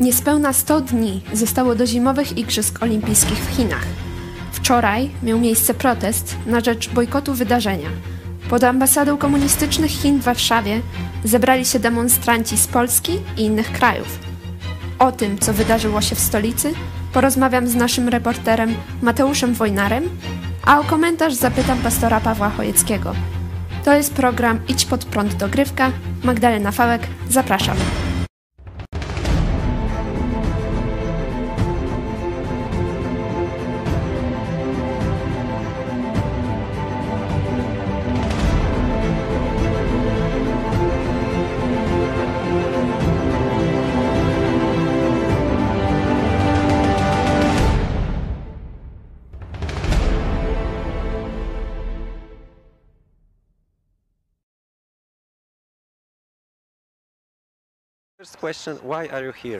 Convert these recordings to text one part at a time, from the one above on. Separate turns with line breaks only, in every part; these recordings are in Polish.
Niespełna 100 dni zostało do zimowych Igrzysk Olimpijskich w Chinach. Wczoraj miał miejsce protest na rzecz bojkotu wydarzenia. Pod ambasadą komunistycznych Chin w Warszawie zebrali się demonstranci z Polski i innych krajów. O tym, co wydarzyło się w stolicy, porozmawiam z naszym reporterem Mateuszem Wojnarem, a o komentarz zapytam pastora Pawła Chojeckiego. To jest program Idź pod prąd dogrywka. Magdalena Fałek, zapraszam.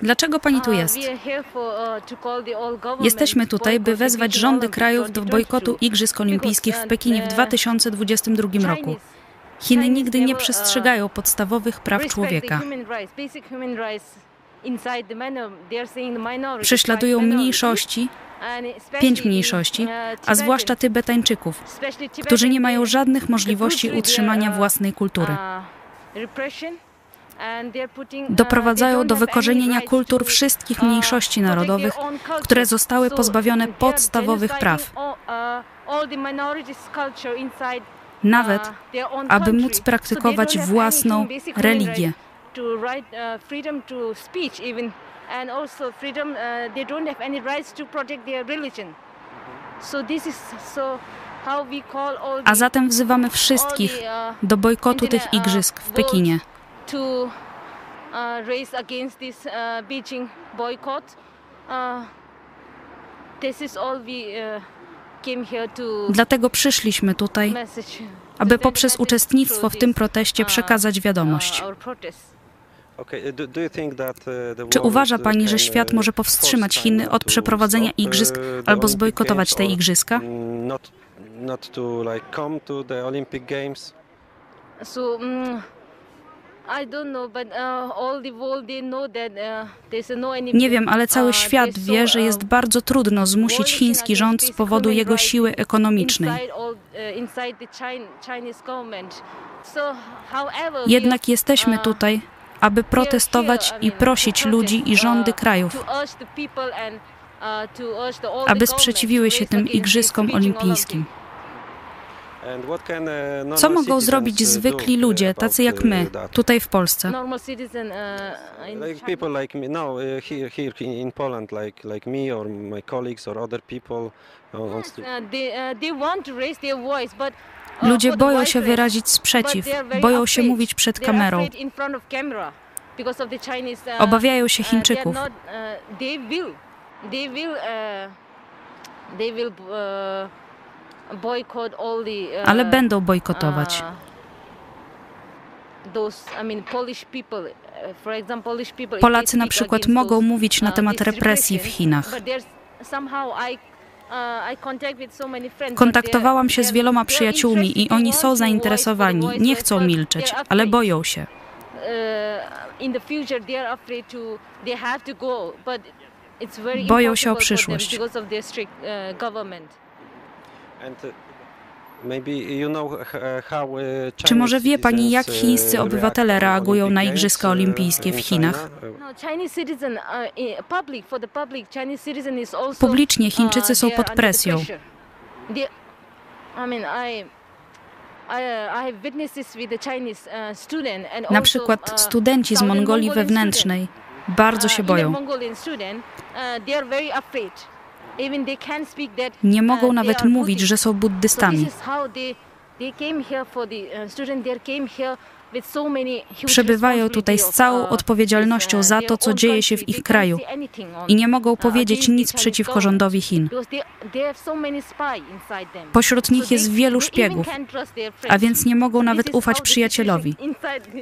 Dlaczego pani tu jest? Jesteśmy tutaj, by wezwać rządy krajów do bojkotu Igrzysk Olimpijskich w Pekinie w 2022 roku. Chiny nigdy nie przestrzegają podstawowych praw człowieka. Prześladują mniejszości, pięć mniejszości, a zwłaszcza Tybetańczyków, którzy nie mają żadnych możliwości utrzymania własnej kultury. Doprowadzają do wykorzenienia kultur wszystkich mniejszości narodowych, które zostały pozbawione podstawowych praw. Nawet, aby móc praktykować własną religię. And also freedom, uh, they don't have any rights to their religion. So this is so a zatem wzywamy wszystkich do bojkotu tych igrzysk w Pekinie. Dlatego przyszliśmy tutaj, aby poprzez uczestnictwo w tym proteście uh, przekazać wiadomość. Uh, Czy uważa Pani, że świat może powstrzymać Chiny od przeprowadzenia igrzysk albo zbojkotować te igrzyska? to to? So um, nie wiem, ale cały uh, świat wie, że jest uh, bardzo trudno zmusić chiński rząd z powodu jego siły ekonomicznej. Jednak jesteśmy tutaj, aby protestować i prosić ludzi i rządy krajów, aby sprzeciwiły się tym Igryskom Olimpijskim. Uh, Co mogą zrobić uh, zwykli ludzie, tacy jak my, tutaj w Polsce? Ludzie boją się wyrazić sprzeciw, boją się mówić przed kamerą. Obawiają się Chińczyków. They will, Uh, Ale będą bojkotować. Uh, Polacy na przykład mogą mówić na uh, temat represji w Chinach. Kontaktowałam się z wieloma przyjaciółmi i oni są zainteresowani, nie chcą milczeć, ale boją się. Boją się o przyszłość. Uh, uh, Czy może wie Pani, jak chińscy obywatele reagują na Igrzyska Olimpijskie w Chinach? Publicznie Chińczycy są pod presją. Na przykład studenci z Mongolii wewnętrznej bardzo się boją. Nie mogą uh, nawet mówić, że są buddystami. Przebywają tutaj z całą uh, odpowiedzialnością za to, co dzieje się w ich kraju i nie mogą uh, powiedzieć nic przeciwko rządowi Chin. Pośród nich jest wielu szpiegów, a więc nie mogą nawet ufać przyjacielowi.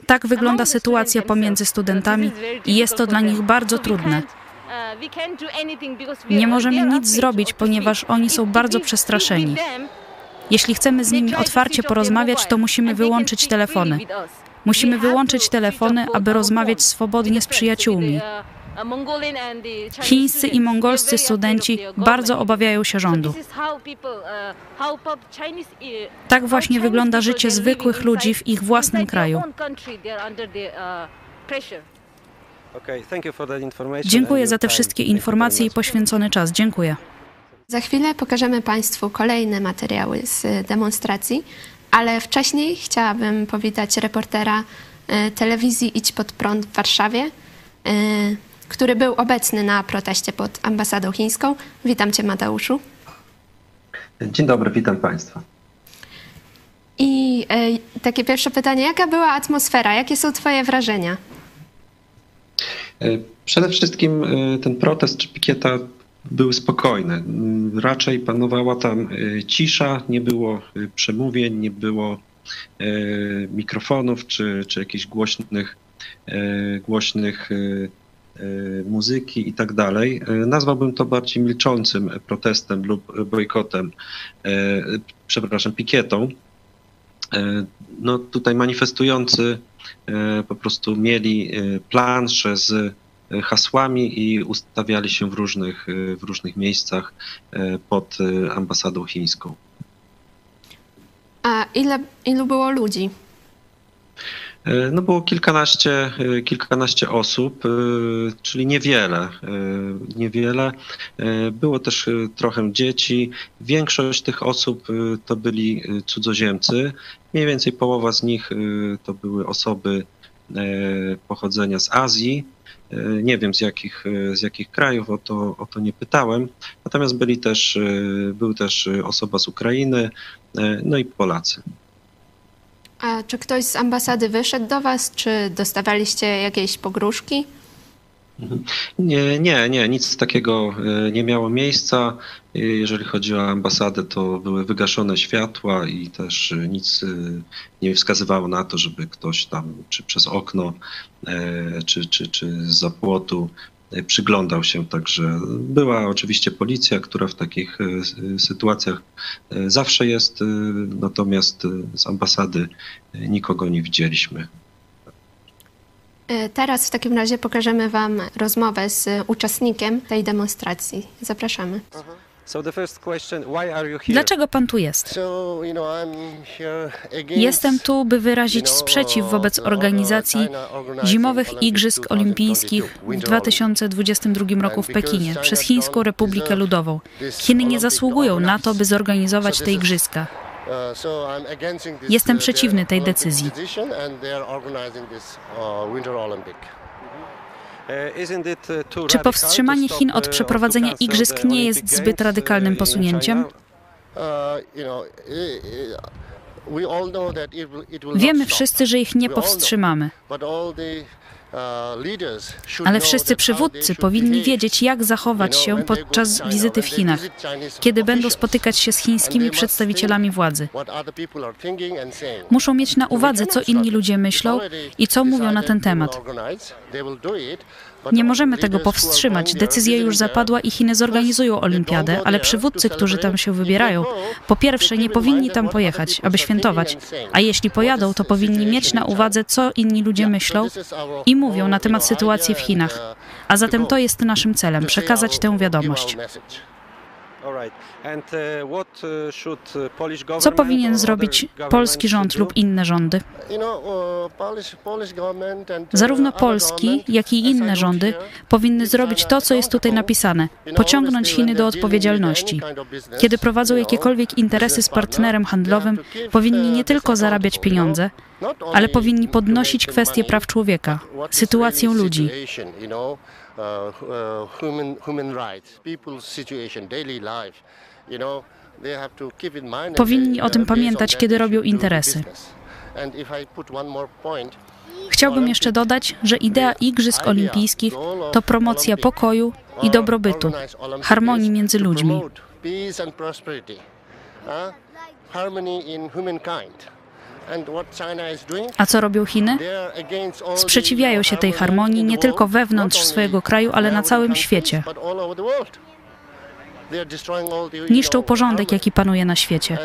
Tak wygląda sytuacja pomiędzy studentami i jest to dla nich bardzo trudne. Nie możemy nic zrobić, ponieważ oni są bardzo przestraszeni. Jeśli chcemy z nimi otwarcie porozmawiać, to musimy wyłączyć telefony. Musimy wyłączyć telefony, aby rozmawiać swobodnie z przyjaciółmi.
Chińscy i mongolscy studenci bardzo obawiają się rządu. Tak właśnie wygląda życie zwykłych ludzi w ich własnym kraju. Dziękuję za te wszystkie informacje i poświęcony czas. Dziękuję.
Za chwilę pokażemy Państwu kolejne materiały z demonstracji, ale wcześniej chciałabym powitać reportera e, telewizji Idź Pod Prąd w Warszawie, e, który był obecny na proteście pod ambasadą chińską. Witam Cię, Mateuszu.
Dzień dobry, witam Państwa.
I e, takie pierwsze pytanie, jaka była atmosfera, jakie są Twoje wrażenia?
Przede wszystkim ten protest czy pikieta były spokojne. Raczej panowała tam e, cisza, nie było e, przemówień, nie było e, mikrofonów czy, czy jakichś głośnych, głośnych muzyki i tak dalej. Nazwałbym to bardziej milczącym protestem lub bojkotem, przepraszam, pikietą. No tutaj manifestujący po prostu mieli plansze z hasłami i ustawiali się w różnych, w różnych miejscach e, pod e, ambasadą chińską.
A ile, ilu było ludzi?
E, no było kilkanaście, kilkanaście osób, czyli niewiele. Niewiele. Było też trochę dzieci. Większość tych osób to byli cudzoziemcy. Mniej więcej połowa z nich to były osoby pochodzenia z Azji. E, nie wiem z jakich, z jakich krajów, o to, o to nie pytałem. Natomiast byli też, był też osoba z Ukrainy, no i Polacy.
A czy ktoś z ambasady wyszedł do Was? Czy dostawaliście jakieś pogróżki?
Nie, nie, nie, nic takiego e, nie miało miejsca. E, jeżeli chodzi o ambasadę, to były wygaszone światła i też e, nic nie wskazywało na to, żeby ktoś tam czy przez okno, czy, czy, czy z płotu przyglądał się. Także była oczywiście policja, która w takich sytuacjach zawsze jest, natomiast z ambasady nikogo nie widzieliśmy.
E, teraz w takim razie pokażemy Wam rozmowę z uczestnikiem tej demonstracji. Zapraszamy.
Dlaczego pan tu jest? Jestem tu, by wyrazić sprzeciw wobec organizacji Zimowych Igrzysk Olimpijskich w 2022 roku w Pekinie przez Chińską Republikę Ludową. Chiny nie zasługują na to, by zorganizować te igrzyska. Jestem przeciwny tej decyzji. Czy powstrzymanie Chin od przeprowadzenia igrzysk nie jest zbyt radykalnym posunięciem? Wiemy wszyscy, że ich nie powstrzymamy. Ale wszyscy przywódcy powinni wiedzieć, jak zachować się podczas wizyty w Chinach, kiedy będą spotykać się z chińskimi przedstawicielami władzy. Muszą mieć na uwadze, co inni ludzie myślą i co mówią na ten temat. Nie możemy tego powstrzymać. Decyzja już zapadła i Chiny zorganizują olimpiadę, ale przywódcy, którzy tam się wybierają, po pierwsze nie powinni tam pojechać, aby świętować, a jeśli pojadą, to powinni mieć na uwadze, co inni ludzie myślą i mówią na temat sytuacji w Chinach. A zatem to jest naszym celem przekazać tę wiadomość. Uh, uh, Co powinien zrobić polski rząd lub inne rządy? Uh, Zarówno polski, jak i inne rządy powinny zrobić to, co jest tutaj napisane pociągnąć Chiny do odpowiedzialności. Kiedy prowadzą jakiekolwiek interesy z partnerem handlowym, powinni nie tylko zarabiać pieniądze, ale powinni podnosić kwestie praw człowieka, sytuację ludzi. Powinni o tym pamiętać, kiedy robią interesy. Chciałbym jeszcze dodać, że idea Igrzysk Olimpijskich to promocja pokoju i dobrobytu, harmonii między ludźmi. A co robią Chiny? Sprzeciwiają się tej harmonii nie tylko wewnątrz swojego kraju, ale na całym świecie. Niszczą porządek, jaki panuje na świecie.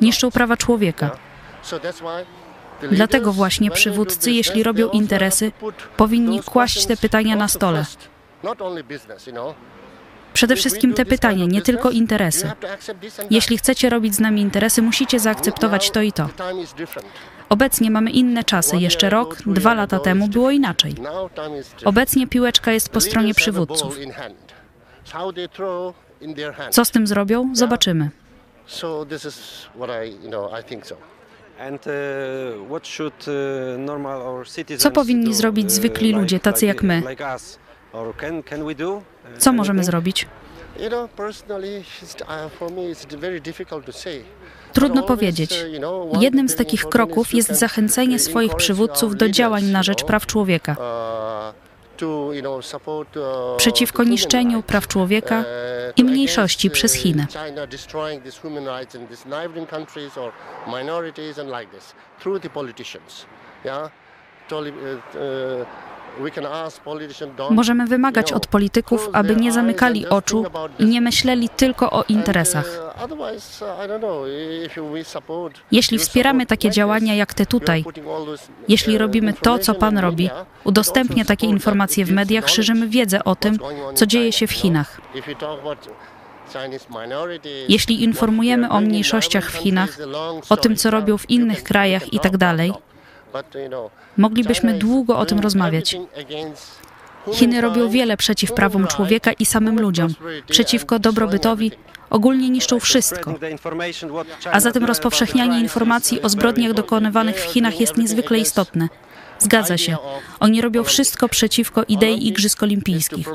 Niszczą prawa człowieka. Dlatego właśnie przywódcy, jeśli robią interesy, powinni kłaść te pytania na stole. Przede wszystkim te pytania, nie tylko interesy. Jeśli chcecie robić z nami interesy, musicie zaakceptować to i to. Obecnie mamy inne czasy. Jeszcze rok, dwa lata temu było inaczej. Obecnie piłeczka jest po stronie przywódców. Co z tym zrobią? Zobaczymy. Co powinni zrobić zwykli ludzie, tacy jak my? Co możemy zrobić? Trudno powiedzieć. Jednym z takich kroków jest zachęcenie swoich przywódców do działań na rzecz praw człowieka. Przeciwko niszczeniu praw człowieka i mniejszości przez Chiny. Możemy wymagać od polityków, aby nie zamykali oczu i nie myśleli tylko o interesach. Jeśli wspieramy takie działania jak te tutaj, jeśli robimy to, co Pan robi, udostępnia takie informacje w mediach, szerzymy wiedzę o tym, co dzieje się w Chinach. Jeśli informujemy o mniejszościach w Chinach, o tym, co robią w innych krajach itd., tak Moglibyśmy długo o tym rozmawiać. Chiny robią wiele przeciw prawom człowieka i samym ludziom, przeciwko dobrobytowi, ogólnie niszczą wszystko. A zatem rozpowszechnianie informacji o zbrodniach dokonywanych w Chinach jest niezwykle istotne. Zgadza się. Oni robią wszystko przeciwko idei Igrzysk Olimpijskich.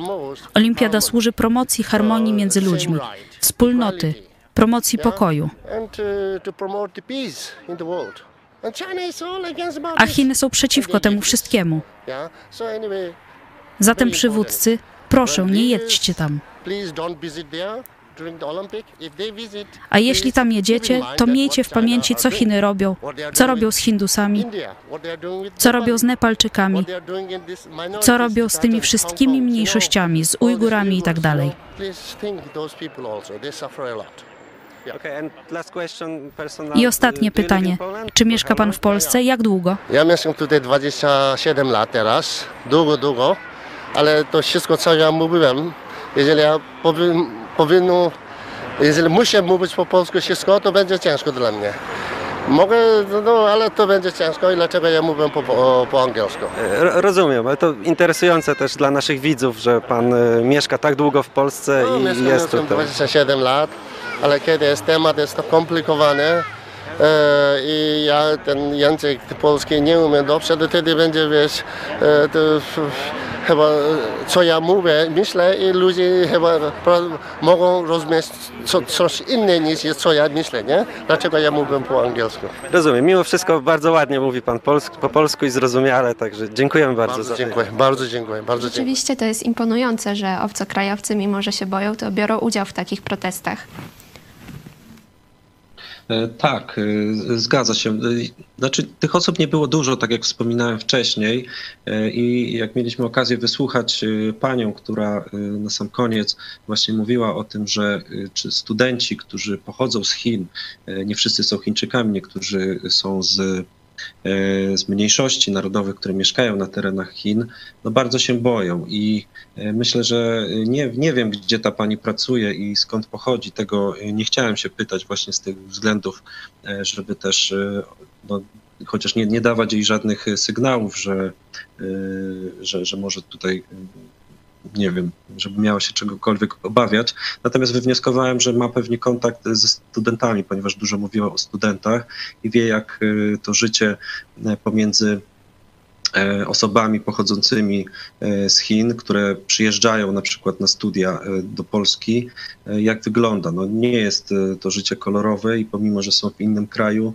Olimpiada służy promocji harmonii między ludźmi, wspólnoty, promocji pokoju. A Chiny są przeciwko temu wszystkiemu. Zatem przywódcy, proszę, nie jedźcie tam. A jeśli tam jedziecie, to miejcie w pamięci, co Chiny robią, co robią z Hindusami, co robią z Nepalczykami, co robią z tymi wszystkimi mniejszościami, z Ujgurami itd. Tak i ostatnie pytanie. Czy mieszka Pan w Polsce? Jak długo?
Ja mieszkam tutaj 27 lat teraz. Długo, długo. Ale to wszystko, co ja mówiłem, jeżeli ja powin, powinno, jeżeli muszę mówić po polsku wszystko, to będzie ciężko dla mnie. Mogę, no ale to będzie ciężko i dlaczego ja mówię po, po, po angielsku.
E, rozumiem, ale to interesujące też dla naszych widzów, że pan e, mieszka tak długo w Polsce no, i jest tutaj.
27 lat ale kiedy jest temat jest to skomplikowany e, i ja ten język polski nie umiem dobrze, to wtedy będzie, wiesz, e, to, chyba co ja mówię, myślę i ludzie chyba mogą rozumieć co, coś inne niż jest, co ja myślę, nie? Dlaczego ja mówię po angielsku.
Rozumiem. Mimo wszystko bardzo ładnie mówi Pan polsk, po polsku i zrozumiale, także dziękujemy bardzo,
bardzo
za
dziękuję, Bardzo dziękuję. Bardzo
Rzeczywiście
dziękuję.
to jest imponujące, że obcokrajowcy, mimo że się boją, to biorą udział w takich protestach.
E, tak, e, zgadza się. E, znaczy, tych osób nie było dużo, tak jak wspominałem wcześniej. I jak mieliśmy okazję wysłuchać panią, która na sam koniec właśnie mówiła o tym, że studenci, którzy pochodzą z Chin, nie wszyscy są Chińczykami, niektórzy są z z mniejszości narodowych, które mieszkają na terenach Chin, no bardzo się boją i e, myślę, że nie, nie wiem, gdzie ta pani pracuje i skąd pochodzi. Tego nie chciałem się pytać właśnie z tych względów, e, żeby też no, chociaż nie, nie dawać jej żadnych sygnałów, że, że, że może tutaj nie wiem, żeby miała się czegokolwiek obawiać. Natomiast wywnioskowałem, że ma pewnie kontakt ze studentami, ponieważ dużo mówiła o studentach i wie, jak y, to życie y, pomiędzy e, osobami pochodzącymi z Chin, które przyjeżdżają na przykład na studia do Polski, jak wygląda. No, nie jest to życie kolorowe i pomimo, że są w innym kraju,